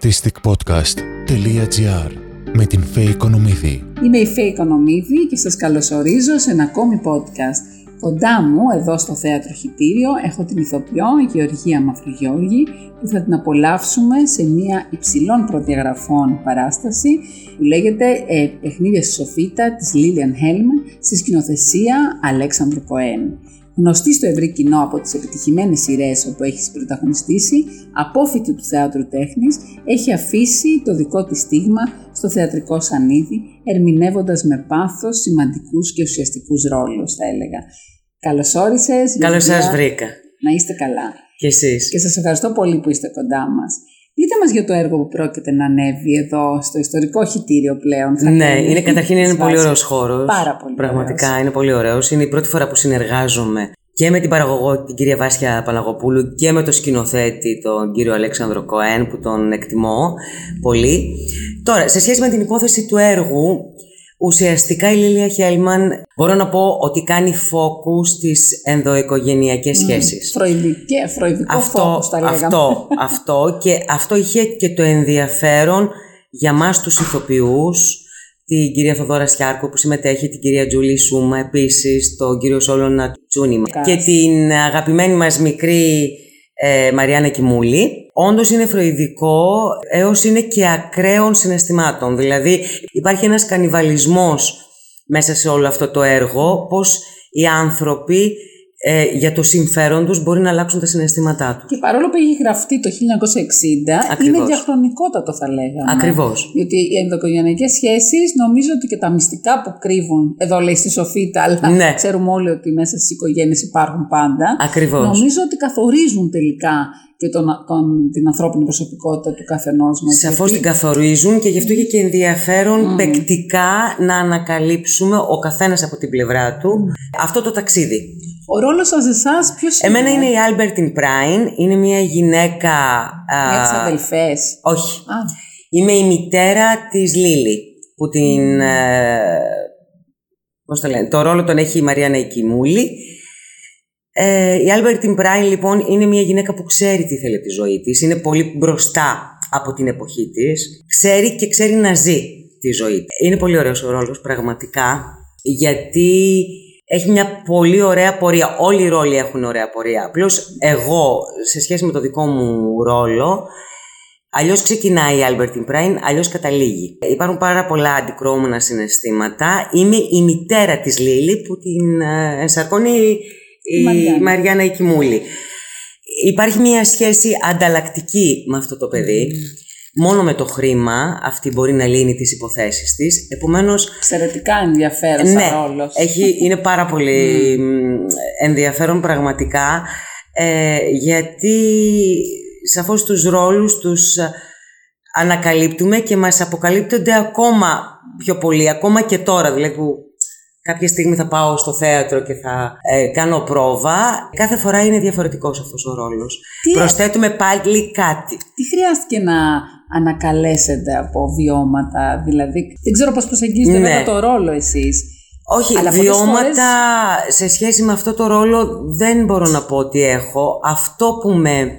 artisticpodcast.gr με την Φέη Οικονομίδη. Είμαι η Φέη Οικονομίδη και σας καλωσορίζω σε ένα ακόμη podcast. Κοντά μου, εδώ στο Θέατρο Χιτήριο, έχω την ηθοποιό Γεωργία Μαυρογιώργη που θα την απολαύσουμε σε μια υψηλών προδιαγραφών παράσταση που λέγεται ε, «Παιχνίδια στη Σοφίτα» της Λίλιαν Χέλμαν στη σκηνοθεσία Αλέξανδρου Κοέν. Γνωστή στο ευρύ κοινό από τις επιτυχημένες σειρές όπου έχεις πρωταγωνιστήσει, απόφοιτη του θεάτρου τέχνης, έχει αφήσει το δικό της στίγμα στο θεατρικό σανίδι, ερμηνεύοντας με πάθος σημαντικούς και ουσιαστικούς ρόλους, θα έλεγα. Καλώς όρισες. Καλώς σας βρήκα. Να είστε καλά. Και εσείς. Και σας ευχαριστώ πολύ που είστε κοντά μας. Πείτε μας για το έργο που πρόκειται να ανέβει εδώ στο ιστορικό χιτήριο πλέον. Θα ναι, είναι, καταρχήν είναι πολύ ωραίος χώρος. Πάρα πολύ Πραγματικά ωραίος. είναι πολύ ωραίος. Είναι η πρώτη φορά που συνεργάζομαι και με την παραγωγό την κυρία Βάσια Παναγοπούλου και με τον σκηνοθέτη τον κύριο Αλέξανδρο Κοέν που τον εκτιμώ πολύ. Τώρα, σε σχέση με την υπόθεση του έργου, ουσιαστικά η Λίλια Χέλμαν μπορώ να πω ότι κάνει φόκου στις ενδοοικογενειακές σχέσεις. Φροηδικέ, φροηδικό Αυτό, φόκους, τα λέγαμε. αυτό, αυτό και αυτό είχε και το ενδιαφέρον για μας τους ηθοποιούς την κυρία Θοδόρα Σιάρκο που συμμετέχει, την κυρία Τζούλη Σούμα επίσης, τον κύριο Σόλωνα Τσούνιμα και την αγαπημένη μας μικρή ε, Μαριάννα Κιμούλη. Όντως είναι φροηδικό έως είναι και ακραίων συναισθημάτων. Δηλαδή υπάρχει ένας κανιβαλισμός μέσα σε όλο αυτό το έργο, πως οι άνθρωποι ε, για το συμφέρον τους μπορεί να αλλάξουν τα συναισθήματά τους. Και παρόλο που έχει γραφτεί το 1960, Ακριβώς. είναι διαχρονικότατο θα λέγαμε. Ακριβώς. Γιατί οι ενδοοικογενειακές σχέσεις νομίζω ότι και τα μυστικά που κρύβουν, εδώ λέει στη Σοφίτα, αλλά Ναι. ξέρουμε όλοι ότι μέσα στις οικογένειες υπάρχουν πάντα. Ακριβώς. Νομίζω ότι καθορίζουν τελικά και τον, τον, την ανθρώπινη προσωπικότητα του καθενός μας. Σαφώς Γιατί- την καθορίζουν και γι' αυτό είχε και ενδιαφέρον παικτικά να ανακαλύψουμε ο καθένας από την πλευρά του αυτό το ταξίδι. Ο ρόλος σας εσάς ποιος Εμένα είναι, είναι η Άλμπερτιν Πράιν, είναι μια γυναίκα... α, Μια τις αδελφές. όχι, Α, είμαι η μητέρα της Λίλη που την... ε, πώς το λένε, το ρόλο τον έχει η Μαριάννα Κιμούλη. Ε, η Άλμπερτιν Πράιν λοιπόν είναι μια γυναίκα που ξέρει τι θέλει από τη ζωή της, είναι πολύ μπροστά από την εποχή της, ξέρει και ξέρει να ζει τη ζωή της. Είναι πολύ ωραίος ο ρόλος πραγματικά, γιατί έχει μια πολύ ωραία πορεία. Όλοι οι ρόλοι έχουν ωραία πορεία. Απλώς εγώ, σε σχέση με το δικό μου ρόλο, Αλλιώς ξεκινάει η Άλμπερτιν Πράιν, αλλιώς καταλήγει. Υπάρχουν πάρα πολλά αντικρουόμενα συναισθήματα. Είμαι η μητέρα της Λίλη που την ε, ενσαρκώνει η Μαριάννα. Μαριάννα Οικιμούλη. Υπάρχει μια σχέση ανταλλακτική με αυτό το παιδί. Μόνο με το χρήμα αυτή μπορεί να λύνει τις υποθέσεις της. Επομένως, εξαιρετικά ενδιαφέρον ναι, σαν ρόλος. έχει, είναι πάρα πολύ μ, ενδιαφέρον πραγματικά ε, γιατί σαφώς τους ρόλους τους ε, ανακαλύπτουμε και μας αποκαλύπτονται ακόμα πιο πολύ, ακόμα και τώρα δηλαδή που κάποια στιγμή θα πάω στο θέατρο και θα ε, κάνω πρόβα κάθε φορά είναι διαφορετικός αυτός ο ρόλος Τι- προσθέτουμε πάλι κάτι Τι χρειάστηκε να ανακαλέσετε από βιώματα, δηλαδή δεν ξέρω πώς προσεγγίζετε Ναι. βέβαια το ρόλο εσείς. Όχι, Αλλά πολλές βιώματα σε σχέση με αυτό το ρόλο δεν μπορώ να πω ότι έχω. Αυτό που με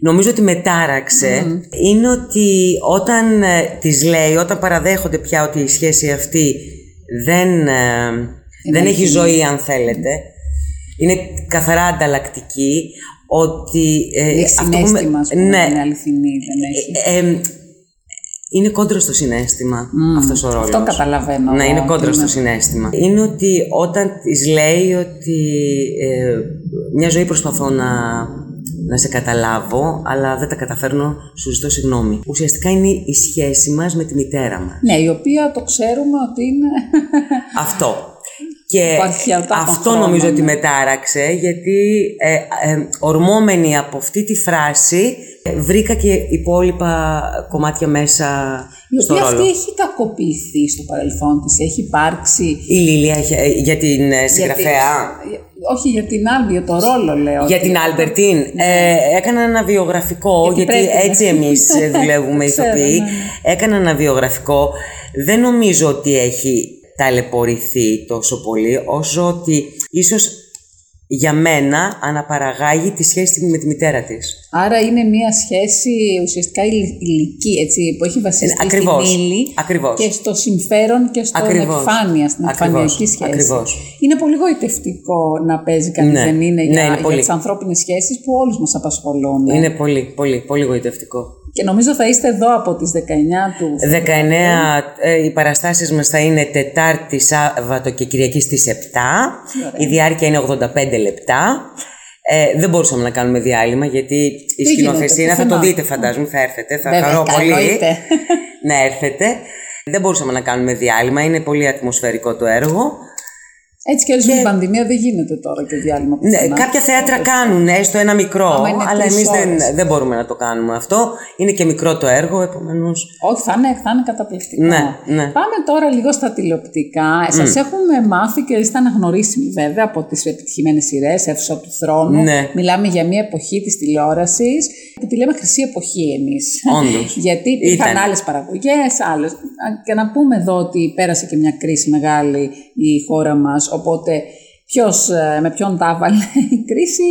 νομίζω ότι με τάραξε είναι ότι όταν ε, της λέει, όταν παραδέχονται πια ότι η σχέση αυτή δεν, ε, δεν έχει αληθινή. ζωή αν θέλετε, είναι καθαρά ανταλλακτική, ότι... ε, Έχει αυτό που με- συνέστημα, ας πούμε, ναι, είναι αληθινή, δεν έχει. ε, ε, είναι κόντρα στο συνέστημα αυτός ο ρόλος. Αυτό καταλαβαίνω. Να εγώ, είναι κόντρα ότι στο είναι- συνέστημα. Είναι ότι όταν της λέει ότι ε, μια ζωή προσπαθώ να, να σε καταλάβω, αλλά δεν τα καταφέρνω, σου ζητώ συγγνώμη. Ουσιαστικά είναι η σχέση μας με τη μητέρα μας. Ναι, η οποία το ξέρουμε ότι είναι... Αυτό. Και Υπάρχει από τα αυτό χρόνια, νομίζω ότι ναι. με τάραξε, γιατί ε, ε, ορμώμενη από αυτή τη φράση ε, βρήκα και υπόλοιπα κομμάτια μέσα η στο οποία ρόλο. αυτή έχει κακοποιηθεί στο παρελθόν της, έχει υπάρξει... Η Λίλια έχει- ε, για την ε, συγγραφέα. Γιατί- όχι για την άλλη, για το ρόλο λέω. Για ότι- την Άλμπερτιν. Ε, έκανα ένα βιογραφικό, Γιατί γιατί, πρέπει, ναι. έτσι εμείς ε, δουλεύουμε Ξέρω, ηθοποιοί. ναι, ναι. Έκανα ένα βιογραφικό. Δεν νομίζω ότι έχει ταλαιπωρηθεί τόσο πολύ, όσο ότι ίσως για μένα αναπαραγάγει τη σχέση με τη μητέρα της. Άρα είναι μια σχέση ουσιαστικά ηλ- ηλική, έτσι, που έχει βασιστεί Ε, ακριβώς, στην ύλη ακριβώς. και στο συμφέρον και στο Ακριβώς, επιφάνεια, στην ακριβώς, επιφανειακή σχέση. ακριβώς. Είναι πολύ γοητευτικό να παίζει κανείς, Ναι, δεν είναι, ναι, για, είναι για πολύ. τις ανθρώπινες σχέσεις που όλους μας απασχολούν. Είναι πολύ, πολύ, πολύ γοητευτικό. Και νομίζω θα είστε εδώ από τις 19 του 19 ε, οι παραστάσεις μας θα είναι Τετάρτη, Σάββατο και Κυριακή στις 7. Η διάρκεια είναι 85 λεπτά. Ε, δεν μπορούσαμε να κάνουμε διάλειμμα γιατί η Δεν σκηνοθεσία γίνεται, θα το πουθενά. δείτε φαντάζομαι, θα έρθετε, θα Βέβαια, χαρώ πολύ εννοείται. να έρθετε. Δεν μπορούσαμε να κάνουμε διάλειμμα, είναι πολύ ατμοσφαιρικό το έργο. Έτσι κι αλλιώς με την πανδημία δεν γίνεται τώρα και διάλειμμα Ναι, πουθενά. κάποια θέατρα κάνουν έστω ένα μικρό, Άμα είναι αλλά τρεις εμείς δεν, ώρες. δεν μπορούμε να το κάνουμε αυτό. Είναι και μικρό το έργο, επομένως... Όχι, θα είναι, θα είναι καταπληκτικό. Ναι, ναι. Πάμε τώρα λίγο στα τηλεοπτικά. Σας έχουμε μάθει και είστε αναγνωρίσιμοι βέβαια από τις επιτυχημένες σειρές, Εύσο του Θρόνου. Ναι. Μιλάμε για μια εποχή της τηλεόρασης που τη λέμε χρυσή εποχή εμείς. Όντως. Γιατί υπήρχαν Ήταν. άλλες παραγωγές, άλλες. Και να πούμε εδώ ότι πέρασε και μια κρίση μεγάλη η χώρα μας, οπότε ποιος, ε, με ποιον τα έβαλε η κρίση,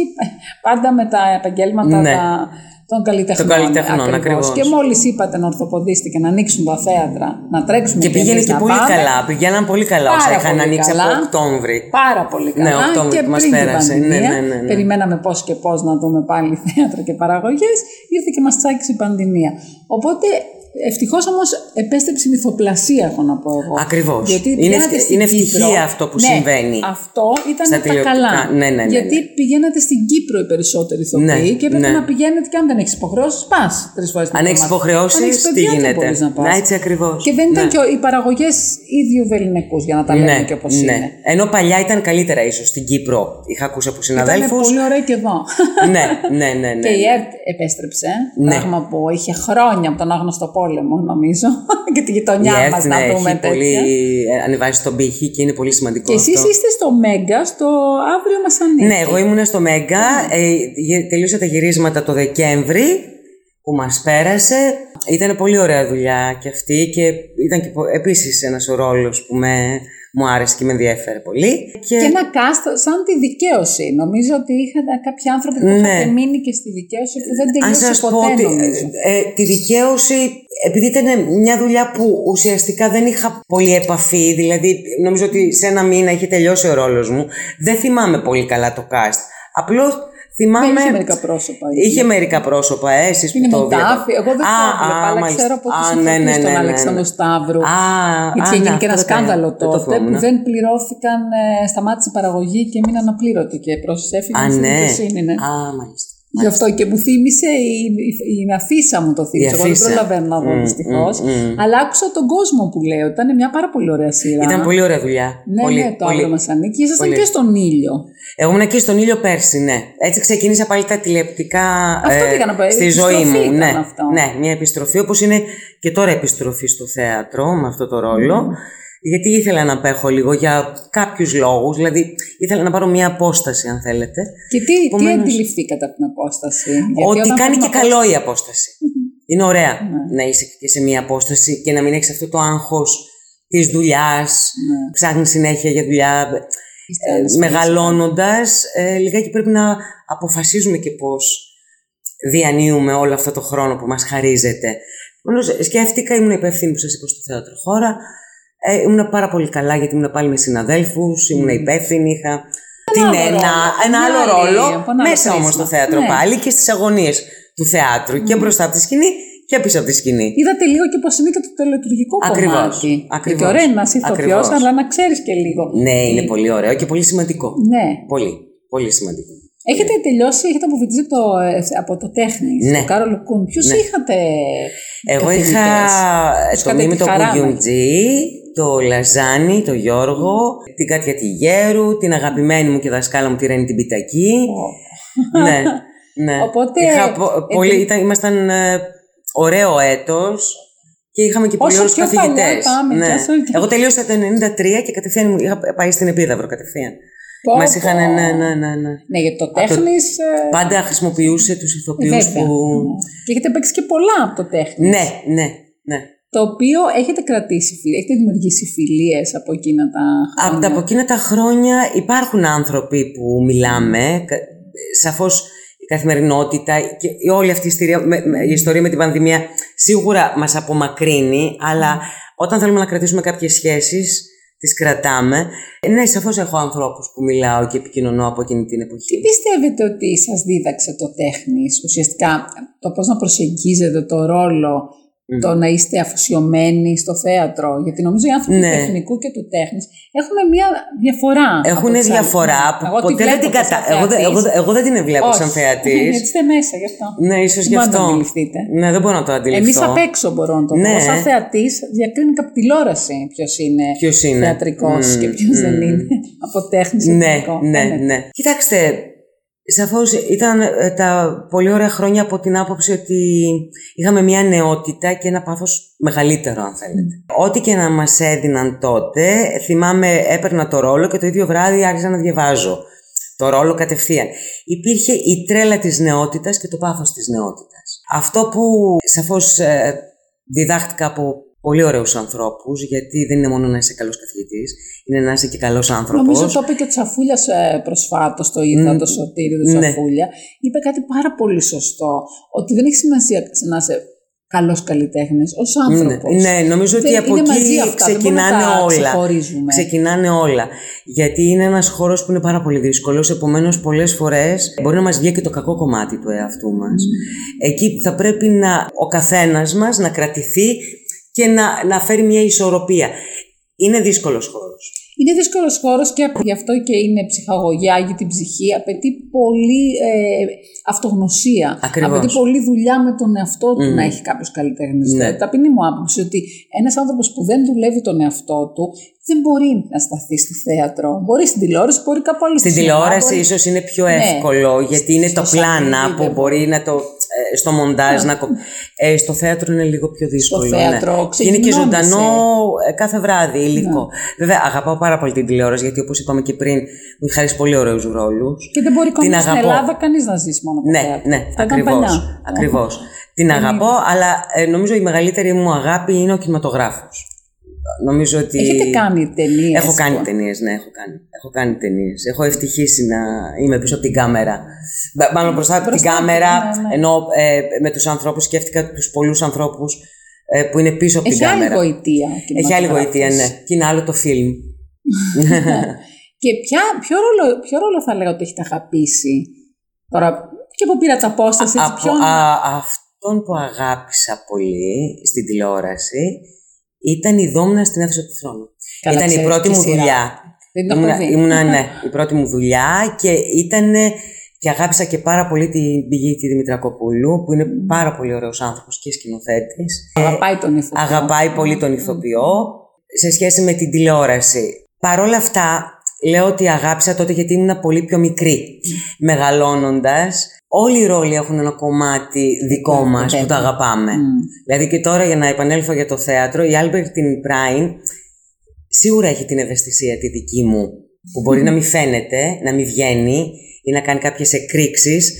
πάντα με τα επαγγέλματα Ναι. τα, των καλλιτεχνών. Των καλλιτεχνών, ακριβώς. Και μόλις είπατε να ορθοποδήστηκε να ανοίξουν τα θέατρα, να τρέξουμε Και πήγαινε εμείς και να πολύ πάμε. καλά. Πηγαίναν πολύ καλά όσα Πάρα είχαν πολύ ανοίξει καλά. από Οκτώβρη. Πάρα πολύ καλά. Ναι, Οκτώβρη και που μας πριν την πέρασε. πανδημία, Ναι, ναι, ναι, ναι. περιμέναμε πώς και πώς να δούμε πάλι θέατρα και παραγωγές. Ήρθε και μας τσάκισε η πανδημία. Οπότε ευτυχώς όμως επέστρεψε η μυθοπλασία, έχω να πω εγώ. Ακριβώς. Γιατί Είναι πηγαίνατε ευχ- στην είναι Κύπρο. ευτυχία αυτό που Ναι, συμβαίνει. Αυτό ήταν Στα τα τηλεοπτικά. καλά. Ναι, ναι, ναι, Γιατί ναι. πηγαίνατε στην Κύπρο οι περισσότεροι ηθοποιοί Ναι, και έπρεπε ναι. να πηγαίνετε και αν δεν έχεις υποχρεώσεις, πας τρεις φορές την Αν έχεις εβδομάδα. υποχρεώσεις, Αν έχεις τι παιδιά, δεν γίνεται. μπορείς να πας. Να, έτσι ακριβώς. Και δεν ήταν και ο- οι παραγωγές ίδιου βεληνικούς, για να τα λέμε και όπως ναι. είναι. Ενώ παλιά ήταν καλύτερα ίσως στην Κύπρο. Είχα ακούσει από Ήταν συναδέλφους. πολύ ωραία και εδώ. ναι, ναι, ναι, ναι. Και η ΕΡΤ επέστρεψε. Ναι. Πράγμα που είχε χρόνια από τον άγνωστο πόλεμο, νομίζω. και τη Η γειτονιά ΕΡΤ, μας ναι, να δούμε έχει τέτοια. πολύ ε, ανεβάσει τον πύχη και είναι πολύ σημαντικό Και εσείς αυτό. είστε στο Μέγκα, στο αύριο μας ανήκει. Ναι, εγώ ήμουν στο Μέγκα, ε, γε- τελείωσα τα γυρίσματα το Δεκέμβρη που μας πέρασε. Ήταν πολύ ωραία δουλειά και αυτή και ήταν και πο- επίσης ένας ο ρόλος που με, μου άρεσε και με ενδιέφερε πολύ. Και, Και ένα cast σαν τη δικαίωση. Νομίζω ότι είχατε κάποιοι άνθρωποι που Ναι. είχατε μείνει και στη δικαίωση που δεν αν τελείωσε σας πω ποτέ, ότι νομίζω. ε, τη δικαίωση, επειδή ήταν μια δουλειά που ουσιαστικά δεν είχα πολύ επαφή, δηλαδή νομίζω ότι σε ένα μήνα είχε τελειώσει ο ρόλος μου, δεν θυμάμαι πολύ καλά το cast. Απλώς θυμάμαι... Δεν είχε μερικά πρόσωπα. Είχε μερικά πρόσωπα, ε, εσείς που Είναι το μοντάφι. Εγώ δεν το Α, έβλεπα, α, αλλά μάλιστα. ξέρω από Α, του ναι, ναι, ηθοποιούς ναι, τον ναι, ναι. Αλεξάνδρο Σταύρου. Α, Γιατί α, είχε ναι, γίνει και ένας αυτό δεν- σκάνδαλο δεν το τότε που θυμόμουν. δεν πληρώθηκαν, ε, σταμάτησε η παραγωγή και μείναν απλήρωτοι και πρόσθεσαι Α, έφυγαν στην ναι. δικαιοσύνη. Ναι. Α, μάλιστα. Γι' αυτό και μου θύμισε η, η, η Αφίσα μου το θύμισε. Η Εγώ δεν Αφίσα. προλαβαίνω να δω Μμ, δυστυχώς. μμ, μμ. Αλλά άκουσα τον κόσμο που λέει ότι ήταν μια πάρα πολύ ωραία σειρά. Ήταν πολύ ωραία δουλειά. Ναι, πολύ, ναι, το πολύ. αύριο μα ανήκει. Ήσασταν πολύ. και στον ήλιο. Εγώ ήμουν εκεί στον ήλιο πέρσι, ναι. Έτσι ξεκίνησα πάλι τα τηλεοπτικά Αυτό πήγα να πω, στη επιστροφή ζωή μου. ήταν ναι, αυτό. ναι, μια επιστροφή όπως είναι και τώρα επιστροφή στο θέατρο με αυτό το ρόλο. Γιατί ήθελα να απέχω λίγο για κάποιους λόγους, δηλαδή ήθελα να πάρω μια απόσταση αν θέλετε. Και τι, τι Επομένως- αντιληφθήκατε από την απόσταση. Γιατί ότι όταν κάνει και παίρνουμε καλό η απόσταση. Είναι ωραία Ναι. να είσαι και σε μια απόσταση και να μην έχεις αυτό το άγχος της δουλειάς, Ναι. ψάχνεις συνέχεια για δουλειά. Είστε Ε, άλλες μεγαλώνοντας, ε, λιγάκι πρέπει να αποφασίζουμε και πώς διανύουμε όλο αυτό το χρόνο που μας χαρίζεται. Μόνος, σκέφτηκα, ήμουν υπεύθυνη που σας είπα στο θέατρο χώρα, ε, ήμουν πάρα πολύ καλά γιατί ήμουν πάλι με συναδέλφους, ήμουν υπεύθυνη, είχα την άλλο ένα, ρόλο, ένα μια άλλο άλλη, ρόλο, από ένα άλλο μέσα όμως στο πρίσμα. θέατρο Ναι. πάλι και στις αγωνίες του θεάτρου και μπροστά από τη σκηνή και πίσω από τη σκηνή. Είδατε λίγο και πώς είναι και το τελετουργικό Ακριβώς, κομμάτι. ακριβώς, Και ωραίο είναι να είσαι ηθοποιό, ακριβώς. αλλά να ξέρεις και λίγο. Ναι, είναι πολύ ωραίο και πολύ σημαντικό. Ναι. Πολύ, πολύ σημαντικό. Έχετε τελειώσει, έχετε αποβιτήσει από το, ε, από το τέχνη, Ναι. το Κάρολο Κούν. Ποιους Ναι. είχατε. Εγώ καθηγητές; είχα Τους το είχατε Μίμη τη το χαρά να- Κουγιουντζή, το Λαζάνι, το Γιώργο, την Κάτια τη Γέρου, την αγαπημένη μου και δασκάλα μου τη Ρένη την Πιτακή. ναι, ναι. Οπότε, Είχα πο- πολύ, επειδή- ήταν, ήμασταν ε, ωραίο έτος και είχαμε και πολύ Όσο ωραίους πιο παλιά καθηγητές. πάμε, ναι. και όσο και- Εγώ τελείωσα το 93 και κατευθείαν μου- είχα πάει στην Επίδαυρο κατευθείαν. Πω, Μας πω. είχαν, ναι, ναι, ναι, ναι. Ναι, γιατί το τέχνης. Πάντα χρησιμοποιούσε τους ηθοποιούς βέβαια. που... Ναι. Και έχετε παίξει και πολλά από το τέχνης. Ναι, ναι, ναι. Το οποίο έχετε κρατήσει, έχετε δημιουργήσει φιλίες από εκείνα τα χρόνια; Από, τα, από εκείνα τα χρόνια υπάρχουν άνθρωποι που μιλάμε, σαφώς η καθημερινότητα και όλη αυτή η ιστορία, με, η ιστορία με την πανδημία σίγουρα μας απομακρύνει, αλλά όταν θέλουμε να κρατήσουμε κάποιες σχέσεις, τις κρατάμε. Ναι, σαφώς έχω ανθρώπους που μιλάω και επικοινωνώ από εκείνη την εποχή. Τι πιστεύετε ότι σας δίδαξε το τέχνης, ουσιαστικά το πώς να προσεγγίζετε το ρόλο το να είστε αφοσιωμένοι στο θέατρο. Γιατί νομίζω οι άνθρωποι Ναι. του τεχνικού και του τέχνης έχουν μια διαφορά. Έχουν από τις άλλες. διαφορά που Εγώ τη ποτέ δεν βλέπω την και κατα... σαν εγώ, δεν- εγώ, θεατής. εγώ δεν την βλέπω σαν Όχι. θεατής. Γιατί είστε μέσα γι' αυτό. ναι, ίσως Δεν γι' μπορείτε να το αυτό. αντιληφθείτε. Ναι, δεν μπορώ να το αντιληφθώ. Εμείς απ' έξω μπορώ να το Ναι. πω. Σαν θεατής διακρίνει και από τηλεόραση ποιος είναι, Ποιος είναι. θεατρικός Μμμ, και ποιος δεν μμμ. είναι. από τέχνης σε Ναι, τεχνικό. ναι, Ε, ναι. Κοιτάξτε, σαφώς ήταν ε, τα πολύ ωραία χρόνια από την άποψη ότι είχαμε μια νεότητα και ένα πάθος μεγαλύτερο, αν θέλετε. Ό,τι και να μας έδιναν τότε, θυμάμαι έπαιρνα το ρόλο και το ίδιο βράδυ άρχισα να διαβάζω. Το ρόλο κατευθείαν. Υπήρχε η τρέλα της νεότητας και το πάθος της νεότητας. Αυτό που σαφώς ε, διδάχτηκα από πολύ ωραίους ανθρώπους, γιατί δεν είναι μόνο να είσαι καλός καθηγητής, είναι να είσαι και καλός άνθρωπος. Νομίζω το είπε και ο Τσαφούλιας προσφάτως, το είδα, Μμ, το σωτήρι του ναι. Τσαφούλια. Είπε κάτι πάρα πολύ σωστό. Ότι δεν έχει σημασία να είσαι καλός καλλιτέχνης, ως άνθρωπος. Ναι, ναι, νομίζω ότι Δεν- από είναι μαζί εκεί αυτά, δεν ξεκινάνε μπορούμε να τα όλα. ξεχωρίζουμε. Ξεκινάνε όλα. Γιατί είναι ένας χώρος που είναι πάρα πολύ δύσκολος, επομένως πολλές φορές μπορεί να μας βγει και το κακό κομμάτι του εαυτού μας. Εκεί θα πρέπει να, ο καθένας μας να κρατηθεί και να, να φέρει μια ισορροπία. Είναι δύσκολος χώρος. Είναι δύσκολος χώρος και γι' αυτό και είναι ψυχαγωγιά για την ψυχή. Απαιτεί πολύ ε, αυτογνωσία. Ακριβώς. Απαιτεί πολύ δουλειά με τον εαυτό του Μμμ. να έχει κάποιος καλλιτέχνη. Ναι. Ταπεινή μου άποψη ότι ένας άνθρωπος που δεν δουλεύει τον εαυτό του δεν μπορεί να σταθεί στο θέατρο. Μπορεί στην τηλεόραση, μπορεί κάπου άλλο Στην στη σειρά, τηλεόραση μπορεί- ίσως είναι πιο Ναι. εύκολο γιατί είναι Στο το πλάνα σανίδι, που δεν μπορεί να το ε, στο μοντάζ να κο- ε, στο θέατρο είναι λίγο πιο δύσκολο. θέατρο ναι. Και είναι και ξεκινώνεσαι. ζωντανό ε, κάθε βράδυ υλικό. Βέβαια αγαπάω πάρα πολύ την τηλεόραση γιατί όπως είπαμε και πριν μου έχει χαρίσει πολύ ωραίους ρόλους. Και δεν μπορεί Την ακόμα στην αγαπώ. Ελλάδα κανείς να ζήσει μόνο από Ναι, θέατρο. ναι, Αυτά ήταν ακριβώς, παλιά. ακριβώς. Την Δεν αγαπώ, είναι. αλλά ε, νομίζω η μεγαλύτερη μου αγάπη είναι ο κινηματογράφος. Νομίζω ότι... Έχετε κάνει ταινίες. Έχω κάνει ταινίες, ναι, έχω κάνει. Έχω κάνει ταινίες. Έχω ευτυχήσει να είμαι πίσω από την κάμερα. Μπα- Μάλλον μπροστά από την Μπροστά, κάμερα, ναι, ναι. ενώ ε, με τους ανθρώπους σκέφτηκα τους πολλούς ανθρώπους ε, που είναι πίσω από Έχει την άλλη κάμερα. γοητεία. ο Έχει άλλη κινηματογράφος. γοητεία, ναι. Και είναι άλλο το φιλμ. Και ποια, ποιο, ρόλο, ποιο ρόλο θα λέγατε ότι έχετε αγαπήσει; Τώρα και που πήρατε απόσταση, έτσι, Από ποιον... α, αυτόν που αγάπησα πολύ στην τηλεόραση ήταν η Δόμνα στην αίθουσα του θρόνου. Καλά, ήταν η ξέρεις πρώτη τη μου σειρά. δουλειά. Δεν την έχω Ήμουνα, δει. ήμουνα, ναι, η πρώτη μου δουλειά και ήταν και αγάπησα και πάρα πολύ την πηγή τη Δημητρακοπούλου που είναι πάρα πολύ ωραίος άνθρωπος και σκηνοθέτης. Αγαπάει τον ηθοποιό. Αγαπάει πολύ τον ηθοποιό σε σχέση με την τηλεόραση. Παρ' όλα αυτά, λέω ότι αγάπησα τότε γιατί ήμουν πολύ πιο μικρή. Μεγαλώνοντας, όλοι οι ρόλοι έχουν ένα κομμάτι δικό μας που το βέβαια. αγαπάμε. Μμ. Δηλαδή και τώρα για να επανέλθω για το θέατρο, η Albertine Πράιν σίγουρα έχει την ευαισθησία τη δική μου που μπορεί να μην φαίνεται, να μην βγαίνει ή να κάνει κάποιες εκρήξεις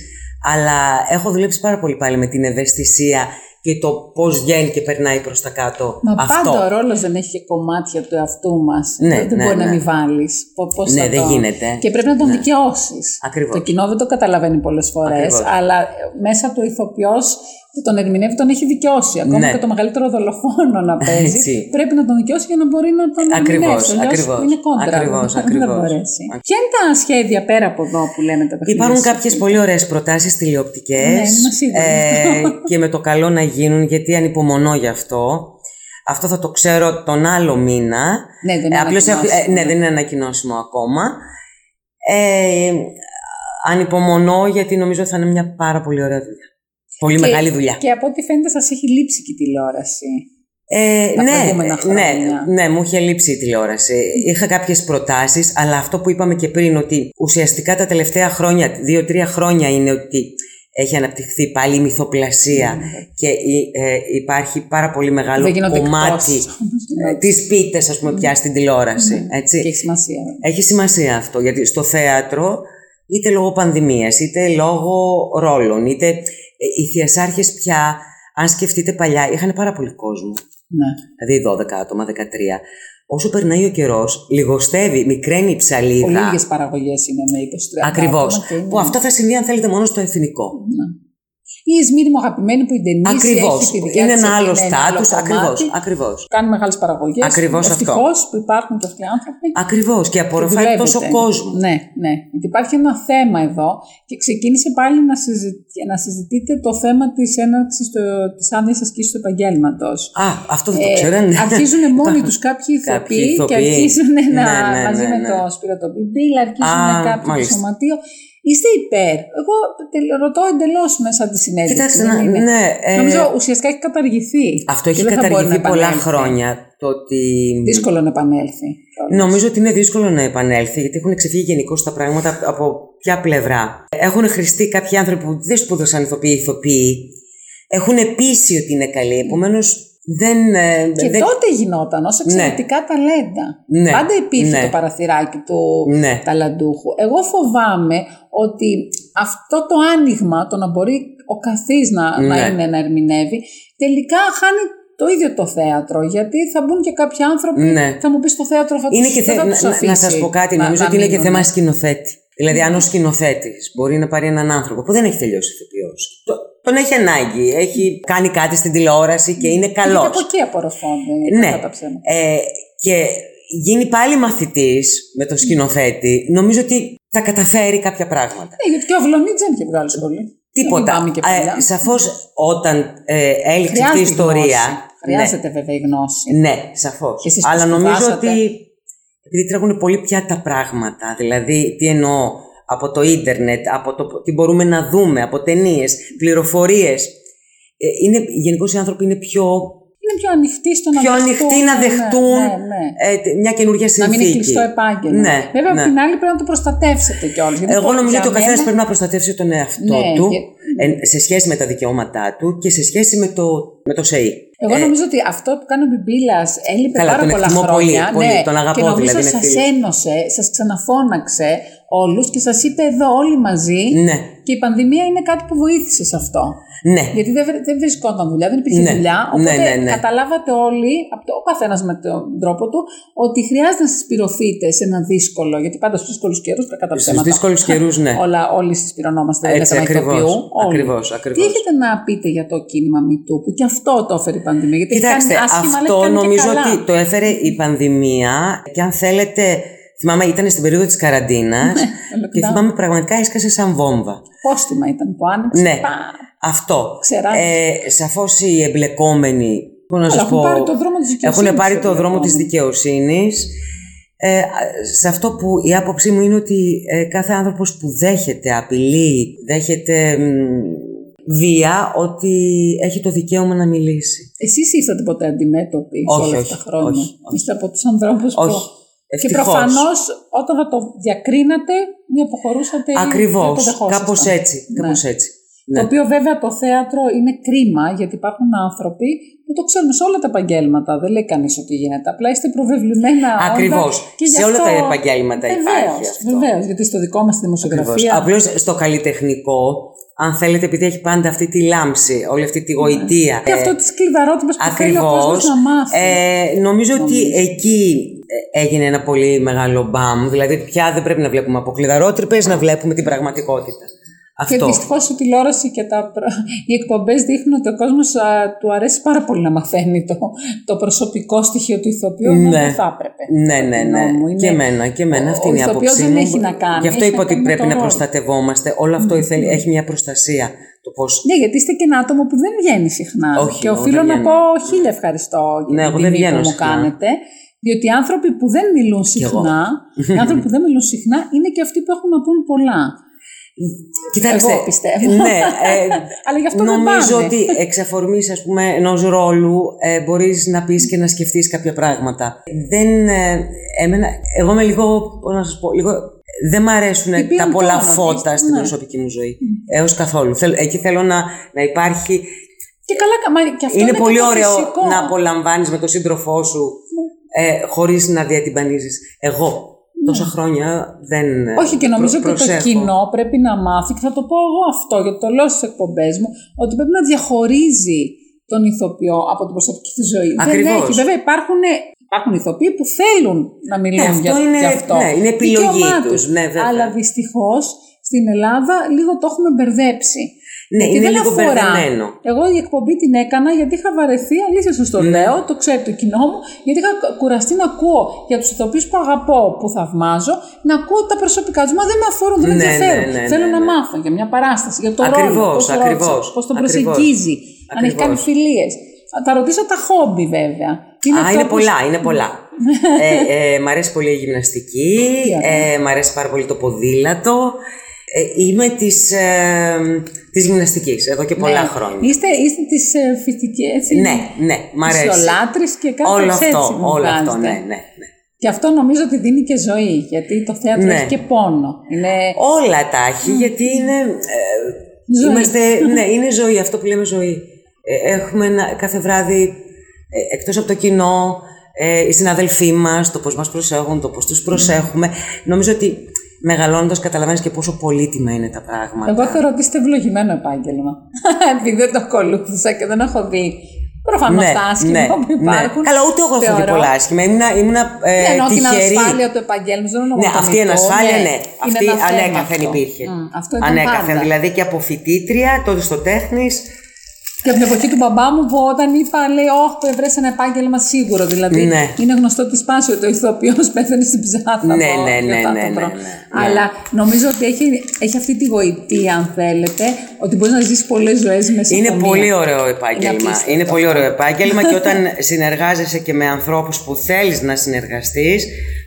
αλλά έχω δουλέψει πάρα πολύ πάλι με την ευαισθησία και το πώς βγαίνει και περνάει προς τα κάτω Μα αυτό. πάντα ο ρόλος δεν έχει και κομμάτια του εαυτού μας. Ναι, δεν ναι, μπορεί ναι. να μην βάλει. Πώς Ναι, θα δεν το... γίνεται. Και πρέπει να τον Ναι. δικαιώσεις. Ακριβώς. Το κοινό δεν το καταλαβαίνει πολλές φορές, Ακριβώς. αλλά μέσα του ηθοποιός που τον ερμηνεύει τον έχει δικαιώσει. Ακόμα Ναι. και το μεγαλύτερο δολοφόνο να παίζει. Έτσι. πρέπει να τον δικαιώσει για να μπορεί να τον Ακριβώς, ερμηνεύσει. αλλιώς ακριβώς. Είναι κόντρα. Ακριβώς, δεν θα ακριβώς. μπορέσει. Ποια είναι τα σχέδια πέρα από εδώ που λέμε τα παιχνίδια. Υπάρχουν σου; κάποιες πολύ ωραίες προτάσεις τηλεοπτικές Ναι, είμαι σίγουρη. και με το καλό να γίνουν γιατί ανυπομονώ γι' αυτό. Αυτό θα το ξέρω τον άλλο μήνα. Ναι, δεν Ε, είναι απλώς έχω- ε, ανακοινώσιμο. ναι, δεν είναι ανακοινώσιμο ακόμα. Ε, ανυπομονώ γιατί νομίζω ότι θα είναι μια πάρα πολύ ωραία δουλειά. Πολύ Και- μεγάλη δουλειά. Και από ό,τι φαίνεται σας έχει λείψει και η τηλεόραση. Ε, τα ναι, προηγούμενα ναι, χρόνια. ναι, μου είχε λείψει η τηλεόραση. Είχα κάποιες προτάσεις, αλλά αυτό που είπαμε και πριν, ότι ουσιαστικά τα τελευταία χρόνια, δύο-τρία χρόνια είναι ότι έχει αναπτυχθεί πάλι η μυθοπλασία και η- ε, υπάρχει πάρα πολύ μεγάλο Δεν γίνονται κομμάτι εκπτώσεις όμως. ε, της πίτες, ας πούμε, πια στην τηλεόραση. Έτσι. Και έχει σημασία. Έχει σημασία αυτό, γιατί στο θέατρο, είτε λόγω πανδημίας, είτε λόγω ρόλων, είτε ε, οι θειασάρχες πια, αν σκεφτείτε παλιά, είχαν πάρα πολύ κόσμο. Ναι. Δηλαδή 12 άτομα, 13. Όσο περνάει ο καιρός, λιγοστεύει, μικραίνει η ψαλίδα. Πολύ λίγες παραγωγές είναι με 20 Ακριβώς. άτομα και είναι- Που αυτό θα συμβεί, αν θέλετε, μόνο στο εθνικό. Ναι. Η Εσμύρη μου αγαπημένη που η Ντενίση Ακριβώς. έχει τη δικιά Είναι της ένα άλλο ευθύνη, ένα άλλο στάτου. Ακριβώς. κομμάτι. Ακριβώς. Κάνει μεγάλες παραγωγές. Ακριβώς αυτό. Ευτυχώς που υπάρχουν και αυτοί οι άνθρωποι. Ακριβώς. Και απορροφάει δουλεύετε. τόσο κόσμο. Ναι, ναι. Γιατί υπάρχει ένα θέμα εδώ και ξεκίνησε πάλι να, συζητη... να συζητείτε το θέμα της έναρξης της άδειας ασκήσεως του επαγγέλματος. Α, αυτό δεν το ξέρω. ναι. αρχίζουν μόνοι τους κάποιοι Κάποιοι ηθοποιοί και ηθοποιοί. αρχίζουν να, Ναι, ναι, μαζί ναι, με ναι. το Σπύρο τον Πιμπίλ, αρχίζουν Α, κάποιοι το μάλιστα. σωματείο. Είστε υπέρ. Εγώ τε- ρωτώ εντελώς μέσα από τη συνέντευξη. Κοιτάξτε, δεν να- είναι. ναι. ε, Νομίζω ουσιαστικά έχει καταργηθεί. Αυτό έχει Και δεν θα μπορεί καταργηθεί να πολλά επανέλθει. χρόνια. Το ότι... Δύσκολο να επανέλθει. Νομίζω ότι είναι δύσκολο να επανέλθει, γιατί έχουν ξεφύγει γενικώς τα πράγματα από ποια πλευρά. Έχουν χρηστεί κάποιοι άνθρωποι που δεν σπούδασαν ηθοποιοί, ηθοποιοί. Έχουν πείσει ότι είναι καλοί. Επομένως, δεν. ε, Και δεν... τότε γινόταν ω εξαιρετικά ταλέντα. Ναι, Πάντα υπήρχε ναι. το παραθυράκι του Ναι. ταλαντούχου. Εγώ φοβάμαι ότι αυτό το άνοιγμα, το να μπορεί ο καθής να, να, Ναι. είναι, να ερμηνεύει, τελικά χάνει το ίδιο το θέατρο. Γιατί θα μπουν και κάποιοι άνθρωποι, Ναι. θα μου πεις στο θέατρο θα Είναι τους, και δεν θε... θα να, τους να- αφήσει να σας πω κάτι. να- Νομίζω να ότι είναι και μείνουν. θέμα σκηνοθέτη. Δηλαδή, αν ο σκηνοθέτης μπορεί να πάρει έναν άνθρωπο που δεν έχει τελειώσει ηθοποιός, τον έχει ανάγκη, έχει κάνει κάτι στην τηλεόραση και είναι Και καλός. από εκεί απορροφώνται Ναι. κατά τα ψέματα. Ε, και γίνει πάλι μαθητής με τον σκηνοθέτη, νομίζω ότι θα καταφέρει κάποια πράγματα. Ναι, γιατί και ο Βλονίτς δεν είχε βγάλει σχολή. Να μην Τίποτα. πάμε και παλιά. Ε, σαφώς όταν ε, έληξε αυτή η Χρειάζεται ιστορία... γνώση. Χρειάζεται βέβαια η γνώση. Ναι, ναι σαφώς. Και εσείς Αλλά που νομίζω σπουδάσατε. ότι επειδή τρέχουν πολύ πια τα πράγματα, δηλαδή τι εννοώ από το ίντερνετ, από το τι μπορούμε να δούμε, από ταινίες, πληροφορίες. Ε, είναι, γενικώς οι άνθρωποι είναι πιο, Είναι πιο ανοιχτοί στο να πιο δεχτούν. ανοιχτοί να ναι, δεχτούν ναι, ναι. ε, τε- μια καινούργια Να συνθήκη. μην είναι κλειστό επάγγελμα. Ναι, Βέβαια, ναι. από την άλλη πρέπει να το προστατεύσετε κιόλας. Εγώ νομίζω ότι ο καθένας πρέπει να προστατεύσει τον εαυτό Ναι, του και- ε, σε σχέση με τα δικαιώματά του και σε σχέση με το, με το ΣΕΗ. Εγώ νομίζω ότι αυτό που κάνει ο Μπιμπίλας έλειπε Ε, Καλά, πάρα τον πολλά εκτιμώ χρόνια. πολύ, πολύ. ναι. Τον αγαπώ, και νομίζω δηλαδή, είναι σας φίλος. ένωσε, σας ξαναφώναξε όλους και σας είπε εδώ όλοι μαζί. Ναι, Και η πανδημία είναι κάτι που βοήθησε σε αυτό. ναι. Γιατί δεν, βρε- δεν βρισκόταν δουλειά, δεν υπήρχε Ναι, δουλειά. ναι, Οπότε ναι, ναι. καταλάβατε όλοι, από το, ο καθένας με τον τρόπο του, ότι χρειάζεται να συσπηρωθείτε σε ένα δύσκολο. Γιατί πάντα στους δύσκολους καιρούς πρέπει κατά Στους ψέματα. δύσκολους καιρούς, ναι. Όλα, όλοι συσπηρωνόμαστε με Έτσι, θέμα ακριβώς, ηθοποιού. όλοι. ακριβώς, Τι ακριβώς. έχετε να πείτε για το κίνημα MeToo που και αυτό το έφερε η πανδημία. Γιατί έχει Κοιτάξτε, κάνει άσχημα, αλλά έχει αυτό κάνει και νομίζω καλά. ότι το έφερε η πανδημία και αν θέλετε, θυμάμαι ήταν στην περίοδο της καραντίνας Ναι, και lockdown. θυμάμαι πραγματικά έσκασε σαν βόμβα. Πόστιμα ήταν που άνοιξε. Ναι. Πα. Αυτό. Ξεράνισε. Ε, σαφώς οι εμπλεκόμενοι, πώς να Αλλά σας έχουν πω, πάρει το δρόμο της δικαιοσύνης. έχουν πάρει το οι δρόμο της εμπλεκόμενοι. δικαιοσύνης. Ε, σε αυτό που η άποψή μου είναι ότι ε, κάθε άνθρωπος που δέχεται απειλή, δέχεται μ, βία, ότι έχει το δικαίωμα να μιλήσει. Εσείς ήρθατε ποτέ αντιμέτωποι σε Όχι, όλα όχι, αυτά τα χρόνια; όχι, όχι. Είστε από τους ανθρώπους που... Όχι. Και Ευτυχώς. προφανώς όταν θα το διακρίνατε, μη αποχωρούσατε ή δεν το Ακριβώς. δεχόσασταν. Κάπως έτσι. Ναι. Κάπως έτσι. Το Ναι. οποίο βέβαια το θέατρο είναι κρίμα γιατί υπάρχουν άνθρωποι που το ξέρουν σε όλα τα επαγγέλματα. Δεν λέει κανείς ότι γίνεται. Απλά είστε προβεβλημένα. όντα Ακριβώς. και γι' Σε όλα αυτό- τα επαγγέλματα υπάρχει αυτό. Βεβαίως. Γιατί στο δικό μας τη δημοσιογραφία. Απλώς στο καλλιτεχνικό, αν θέλετε, επειδή έχει πάντα αυτή τη λάμψη, όλη αυτή τη γοητεία. Και αυτό τις κλειδαρότυπες που θέλει ο Ακριβώς. κόσμος να μάθει. Ε, νομίζω ότι εκεί ε, έγινε ένα πολύ μεγάλο μπαμ. Δηλαδή, πια δεν πρέπει να βλέπουμε από κλειδαρότρυπε, να βλέπουμε την πραγματικότητα. Και Αυτό. δυστυχώς η τηλεόραση και τα, προ- οι εκπομπές δείχνουν ότι ο κόσμος του αρέσει πάρα πολύ να μαθαίνει το, το προσωπικό στοιχείο του ηθοποιού, ενώ Ναι. δεν θα έπρεπε. Ναι, ναι, Κατά τη ναι. γνώμη μου. Είναι- Και εμένα, και εμένα. ο- Αυτή ο είναι η ηθοποιός άποψή δεν μου. έχει να κάνει, Γι' αυτό έχει είπα να ότι κάνει με πρέπει το να ρόλο. προστατευόμαστε. Όλο αυτό ήθελε- έχει μια προστασία. Το πώς... Ναι, γιατί είστε και ένα άτομο που δεν βγαίνει συχνά. Όχι, και εγώ οφείλω δεν να βγαίνω. πω χίλια ευχαριστώ για Ναι, την εγώ δεν τιμή βγαίνω που μου συχνά. κάνετε. Διότι οι άνθρωποι που δεν μιλούν συχνά, οι άνθρωποι που δεν μιλούν συχνά είναι και αυτοί που έχουν να πούν πολλά. Κοιτάξτε, Εγώ πιστεύω. Ναι, ε, Αλλά γι' αυτό δεν νομίζω πάνε. ότι εξ αφορμής, ας πούμε, ενός ρόλου ε, μπορείς να πεις και να σκεφτείς κάποια πράγματα. Δεν, ε, εμένα, εγώ είμαι λίγο, πώς να σας πω, λίγο, δεν μ' αρέσουν Υπήρχε τα πολλά τόνο, φώτα πίστε, στην ναι. προσωπική μου ζωή. Έως καθόλου. Θέλ- εκεί θέλω να, να υπάρχει... Και καλά, μα και αυτό είναι, είναι, πολύ και το ωραίο φυσικό. να απολαμβάνεις με τον σύντροφό σου ε, χωρίς να διατυμπανίζεις. Εγώ τόσα χρόνια δεν Ναι. Όχι, και νομίζω προ- ότι το προσέχω. κοινό πρέπει να μάθει, και θα το πω εγώ αυτό, γιατί το λέω στις εκπομπές μου, ότι πρέπει να διαχωρίζει τον ηθοποιό από την προσωπική του ζωή. Δεν Ακριβώς. έχει. Βέβαια υπάρχουν, υπάρχουν ηθοποιοί που θέλουν να μιλούν Ναι, αυτό για, είναι- για αυτό. ναι, είναι επιλογή Δικαίωμά τους, ναι, βέβαια. Αλλά δυστυχώς στην Ελλάδα λίγο το έχουμε μπερδέψει. Ναι, Γιατί είναι δεν λίγο αφορά. μπερδεμένο. Εγώ η εκπομπή την έκανα γιατί είχα βαρεθεί, αλήθεια σα Ναι. το λέω, το ξέρει το κοινό μου, γιατί είχα κουραστεί να ακούω για τους ηθοποιούς που αγαπώ, που θαυμάζω, να ακούω τα προσωπικά τους. Μα δεν με αφορούν, δεν με Ναι, ναι, ενδιαφέρουν. ναι, ναι, Θέλω ναι, να ναι. μάθω για μια παράσταση, για το Ακριβώς, ρόλο, πώς το ακριβώς, ρώτησε, πώς τον ακριβώς. προσεγγίζει, αν έχει κάνει Ακριβώς. φιλίες. Θα ρωτήσω τα χόμπι βέβαια. Τι Α, αυτό είναι που- πολλά, είναι πολλά. ε, ε, μ' αρέσει πολύ η γυμναστική, ε, μ' αρέσει πάρα πολύ το ποδήλατο. Ε, είμαι της, ε, της γυμναστικής εδώ και πολλά Ναι. χρόνια. Είστε, είστε της ε, φυτική, έτσι. Ναι, ναι, μ' αρέσει. Ισολάτρης και κάτι Όλο έτσι αυτό, μου όλο αυτό, βγάζετε. ναι, ναι, ναι. Και αυτό νομίζω ότι δίνει και ζωή, γιατί το θέατρο Ναι. έχει και πόνο. Είναι... Όλα τα έχει, γιατί είναι. ε, Ζωή. Είμαστε, ναι, είναι ζωή, αυτό που λέμε ζωή. Ε, έχουμε ένα- κάθε βράδυ, ε, εκτός από το κοινό, ε, οι συναδελφοί μας, το πώς μας προσέχουν, το πώς τους προσέχουμε. Νομίζω ότι μεγαλώνοντας καταλαβαίνεις και πόσο πολύτιμα είναι τα πράγματα. Εγώ θεωρώ ότι είστε ευλογημένο επάγγελμα. Επειδή δεν το ακολούθησα και δεν έχω δει προφανώς τα άσχημα που υπάρχουν. Καλά, ούτε εγώ έχω δει Θεωρώ- πολλά άσχημα. Ήμουνα, ήμουνα ε, Ναι, ενώ την τυχερή. ασφάλεια του επαγγέλματος δεν εννοώ Ναι, το αυτή η μυθό, ανασφάλεια, ναι. Είναι Αυτή ένα θέμα ανέκαθεν αυτό. υπήρχε. Μμ, αυτό ήταν Ανέκαθεν. πάντα. Δηλαδή και από φοιτήτρια, τότε στο τέχνης, Και από την εποχή του μπαμπά μου που όταν είπα, λέει, Όχι, που έβρεσε ένα επάγγελμα σίγουρο. Δηλαδή, Ναι. είναι γνωστό τη σπάση ότι ο ηθοποιός πέθανε στην ψάθα. Ναι, από ναι, ναι, γιορτά ναι, το ναι, πρωί. ναι, ναι. Αλλά νομίζω ότι έχει, έχει αυτή τη γοητεία, αν θέλετε, ότι μπορείς να ζήσει πολλές ζωές μέσα Είναι από μία. πολύ ωραίο επάγγελμα. απίστευτο Είναι, πολύ αυτό. ωραίο επάγγελμα και όταν συνεργάζεσαι και με ανθρώπους που θέλεις να συνεργαστείς,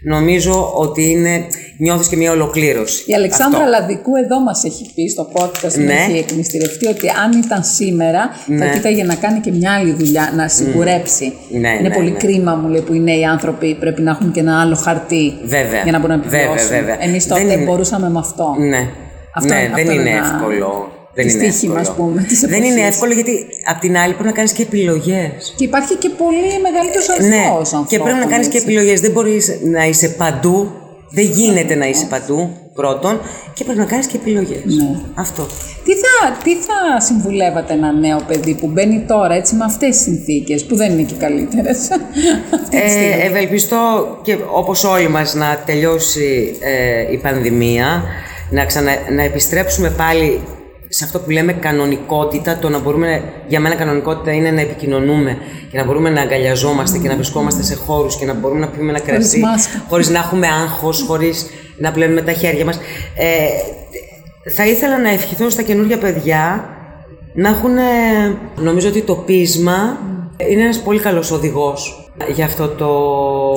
νομίζω ότι είναι, νιώθεις και μια ολοκλήρωση. Η Αλεξάνδρα Αυτό. Λαδικού εδώ μας έχει πει στο podcast, ναι. Ναι. έχει εκμυστηρευτεί ότι αν ήταν σήμερα θα Ναι. κοίταγε να κάνει και μια άλλη δουλειά, να σιγουρέψει. Ναι, είναι ναι, πολύ ναι. κρίμα μου λέει που οι νέοι άνθρωποι πρέπει να έχουν και ένα άλλο χαρτί Βέβαια. για να μπορούν να επιβιώσουν. Βέβαια, βέβαια. Εμείς Δεν τότε είναι- μπορούσαμε με αυτό. Ναι, Αυτό- ναι αυτό δεν είναι είναι ένα εύκολο. Δεν είναι δυστύχημα, εύκολο. ας πούμε, της δεν είναι εποχής. εύκολο γιατί απ' την άλλη πρέπει να κάνεις και επιλογές. Και υπάρχει και πολύ μεγαλύτερος αριθμός Ναι, ανθρώπων. και πρέπει να κάνεις και έτσι. επιλογές. Δεν μπορείς να είσαι παντού. Δεν γίνεται να είσαι παντού, πρώτον. Και πρέπει να κάνεις και επιλογές. Ναι. Αυτό. Τι θα, τι θα συμβουλεύατε ένα νέο παιδί που μπαίνει τώρα έτσι με αυτές τις συνθήκες που δεν είναι και καλύτερες; αυτή τη στιγμή. Ε, ευελπιστώ και όπως όλοι μας να τελειώσει ε, η πανδημία, να, ξανα, να επιστρέψουμε πάλι σε αυτό που λέμε κανονικότητα, το να μπορούμε, για μένα κανονικότητα είναι να επικοινωνούμε και να μπορούμε να αγκαλιαζόμαστε και να βρισκόμαστε σε χώρους και να μπορούμε να πιούμε ένα κρασί μάσκα. χωρίς να έχουμε άγχος, χωρίς να πλένουμε τα χέρια μας. Ε, θα ήθελα να ευχηθώ στα καινούργια παιδιά να έχουν, νομίζω ότι το πείσμα είναι ένας πολύ καλός οδηγός για αυτό το,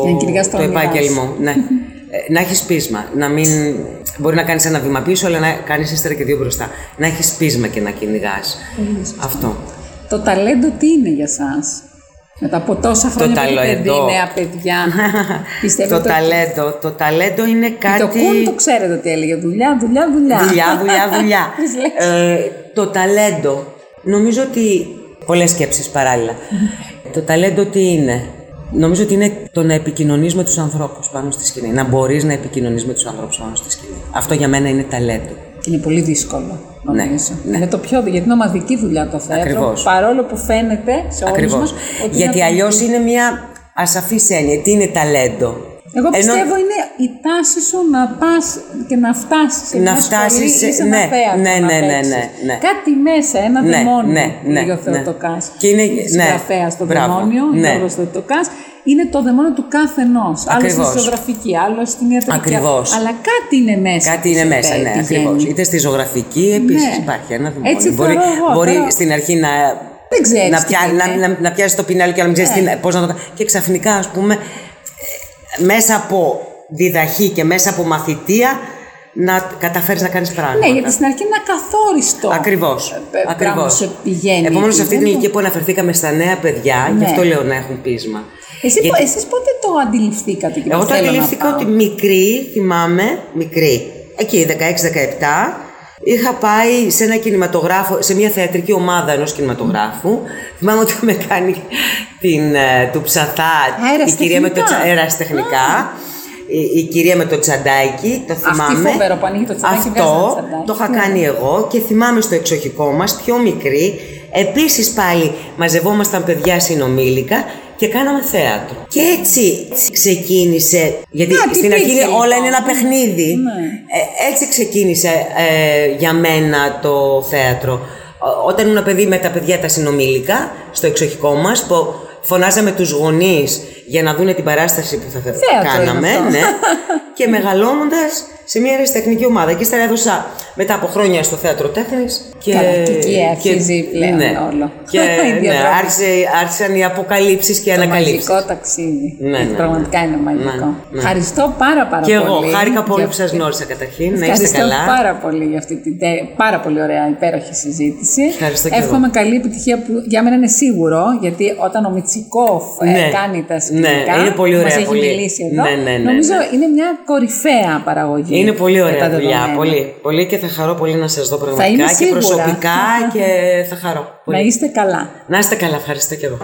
Για να κυνηγάς τα το όνειρά επάγγελμα. ναι. Ε, να έχεις πείσμα, να μην... Μπορεί να κάνεις ένα βήμα πίσω, αλλά να κάνεις ύστερα και δύο μπροστά. Να έχεις πείσμα και να κυνηγάς. Αυτό. Το ταλέντο τι είναι για σας; Μετά από τόσα χρόνια που έχετε δει ταλέντο. νέα παιδιά. Πιστεύετε το ότι... ταλέντο. Το ταλέντο είναι κάτι... Το κουν το ξέρετε ότι έλεγε. Δουλειά, δουλειά, δουλειά. Δουλειά, δουλειά, δουλειά. Τις λέξεις. ε, το ταλέντο. Νομίζω ότι. Πολλές σκέψεις παράλληλα. το ταλέντο τι είναι; Νομίζω ότι είναι το να επικοινωνείς με τους ανθρώπους πάνω στη σκηνή. Να μπορείς να επικοινωνείς με τους ανθρώπους πάνω στη σκηνή. Αυτό για μένα είναι ταλέντο. Και είναι πολύ δύσκολο. Ναι, Νομίζω. ναι. Είναι το πιο. Γιατί είναι ομαδική δουλειά το θέατρο. Ακριβώς. Παρόλο που φαίνεται σε όλους Ακριβώς. μας. Γιατί αλλιώς είναι μια ασαφής έννοια. Τι είναι ταλέντο. Εγώ Ενώ- πιστεύω είναι η τάση σου να πας και να φτάσεις σε Να μια φτάσεις σχολή σε- ή σε ένα ναι, θέατρο ναι, να ναι, ναι, παίξεις. ναι, ναι. Κάτι μέσα, ένα Ναι, δαιμόνιο, ναι, ναι, λέγει ο ναι. Θεοτοκάς. Και είναι- Συγγραφέα ναι, στο μπράβο, δαιμόνιο, ναι. Γιώργος Θεοτοκάς. Είναι το δαιμόνιο του κάθε ενός. Άλλο στη Ακριβώς. ζωγραφική, άλλο στην ιατρική. Ακριβώς. Αλλά κάτι είναι μέσα. Κάτι που είναι σε μέσα, πέ- ναι, πηγαίνει. ακριβώς. Είτε στη ζωγραφική επίσης Ναι. υπάρχει ένα δαιμόνιο. Έτσι μπορεί θεωρώ εγώ, μπορεί τώρα- στην αρχή να. Δεν ξέρεις να, τι πια, είναι. να, να, να πιάσεις το πινάλι και να μην ξέρεις Ναι. πώς να το κάνει. Και ξαφνικά, ας πούμε, ε, μέσα από διδαχή και μέσα από μαθητεία να καταφέρεις να κάνεις πράγματα. Ναι, γιατί στην αρχή είναι ακαθόριστο. Ακριβώς. ε, ε, πράγμα που σε πηγαίνει. Επομένως, εκεί. σε αυτή την Δεν το- ηλικία που αναφερθήκαμε στα νέα παιδιά, Ναι. γι' αυτό λέω να έχουν πείσμα. Εσύ, Γιατί- εσείς πότε το αντιληφθήκατε και Εγώ που το θέλω να αντιληφθήκα πάω; ότι μικρή, θυμάμαι, μικρή, εκεί 16-17, είχα πάει σε ένα κινηματογράφο, σε μια θεατρική ομάδα ενός κινηματογράφου. Θυμάμαι ότι είχαμε κάνει την, ε, του ψαθά, η κυρία με το Αεραστεχνικά. τσα- αεραστεχνικά. η, η κυρία με το τσαντάκι, το θυμάμαι. Αυτή φοβερό που ανοίγει το τσαντάκι βγάζει ένα Αυτό τσαντάκι. το είχα Τι κάνει εγώ και θυμάμαι στο εξοχικό μας, πιο μικρή, επίσης πάλι μαζευόμασταν παιδιά συνομήλικα και κάναμε θέατρο. Και έτσι, έτσι ξεκίνησε, γιατί Να, τι στην αρχή υπήρχε, όλα λοιπόν. είναι ένα παιχνίδι. Ναι. Ε, έτσι ξεκίνησε ε, για μένα το θέατρο. Ό- Όταν ήμουν παιδί με τα παιδιά τα συνομήλικα, στο εξοχικό μας, που φωνάζαμε τους γονείς για να δούνε την παράσταση που θα Θέατρο κάναμε. είναι αυτό. Ναι. και μεγαλώνοντας σε μια αριστεχνική ομάδα. Και ύστερα έδωσα μετά από χρόνια στο θέατρο τέχνης. Και, Καλά, και εκεί αρχίζει πλέον ναι. όλο. Και Η ναι, διαδρομή. άρχισε, άρχισαν οι αποκαλύψεις και οι Το ανακαλύψεις. μαγικό ταξίδι. Ναι, ναι, ναι. Πραγματικά είναι μαγικό. Ναι, ναι. Ευχαριστώ πάρα πάρα Και πολύ. εγώ χάρηκα πολύ για που σας αυτή- γνώρισα καταρχήν. Να είστε Ευχαριστώ καλά. πάρα πολύ για αυτή την τε- πάρα πολύ ωραία υπέροχη συζήτηση. Ευχαριστώ και εγώ. Εύχομαι καλή επιτυχία που για μένα είναι σίγουρο, γιατί όταν ο Μιτσικόφ ε, Ναι. κάνει τα σκηνικά, Ναι, είναι πολύ μας ωραία, έχει πολύ. μιλήσει εδώ, Ναι, ναι, ναι, νομίζω ναι. είναι μια κορυφαία παραγωγή. Είναι πολύ για τα ωραία δουλειά. δεδομένα. Πολύ, πολύ και θα χαρώ πολύ να σας δω είμαι πραγματικά και σίγουρα. προσωπικά και θα χαρώ. Να Πολύ. είστε καλά. Να είστε καλά, ευχαριστώ και εγώ.